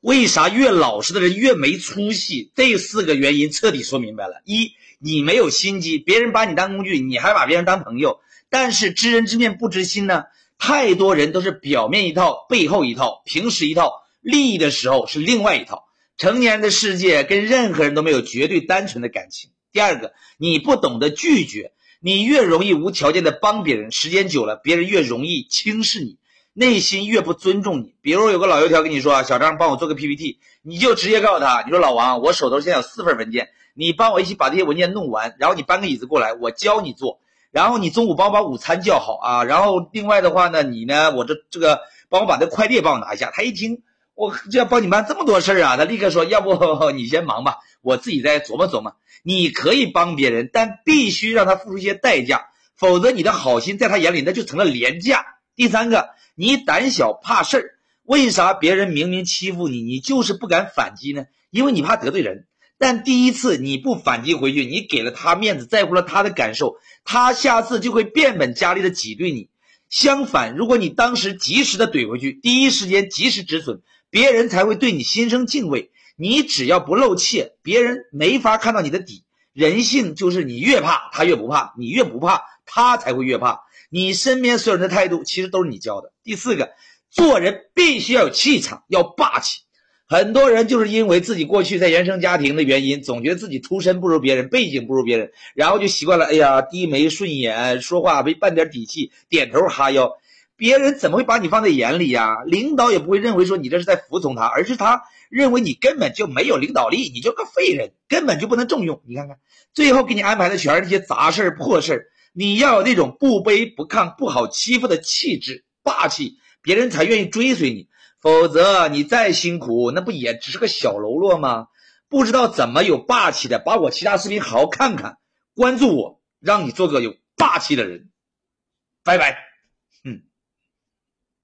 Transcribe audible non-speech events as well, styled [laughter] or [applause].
为啥越老实的人越没出息？这四个原因彻底说明白了：一，你没有心机，别人把你当工具，你还把别人当朋友。但是知人知面不知心呢？太多人都是表面一套，背后一套，平时一套，利益的时候是另外一套。成年人的世界跟任何人都没有绝对单纯的感情。第二个，你不懂得拒绝，你越容易无条件的帮别人，时间久了，别人越容易轻视你，内心越不尊重你。比如有个老油条跟你说：“小张，帮我做个 PPT。”你就直接告诉他：“你说老王，我手头现在有四份文件，你帮我一起把这些文件弄完，然后你搬个椅子过来，我教你做。然后你中午帮我把午餐叫好啊。然后另外的话呢，你呢，我这这个帮我把这快递帮我拿一下。”他一听。我就要帮你办这么多事儿啊！他立刻说：“要不 [laughs] 你先忙吧，我自己再琢磨琢磨。”你可以帮别人，但必须让他付出一些代价，否则你的好心在他眼里那就成了廉价。第三个，你胆小怕事儿，为啥别人明明欺负你，你就是不敢反击呢？因为你怕得罪人。但第一次你不反击回去，你给了他面子，在乎了他的感受，他下次就会变本加厉的挤兑你。相反，如果你当时及时的怼回去，第一时间及时止损。别人才会对你心生敬畏。你只要不露怯，别人没法看到你的底。人性就是你越怕他越不怕，你越不怕他才会越怕。你身边所有人的态度其实都是你教的。第四个，做人必须要有气场，要霸气。很多人就是因为自己过去在原生家庭的原因，总觉得自己出身不如别人，背景不如别人，然后就习惯了。哎呀，低眉顺眼，说话没半点底气，点头哈腰。别人怎么会把你放在眼里呀？领导也不会认为说你这是在服从他，而是他认为你根本就没有领导力，你就个废人，根本就不能重用。你看看，最后给你安排的全是那些杂事破事你要有那种不卑不亢、不好欺负的气质、霸气，别人才愿意追随你。否则你再辛苦，那不也只是个小喽啰吗？不知道怎么有霸气的，把我其他视频好好看看，关注我，让你做个有霸气的人。拜拜。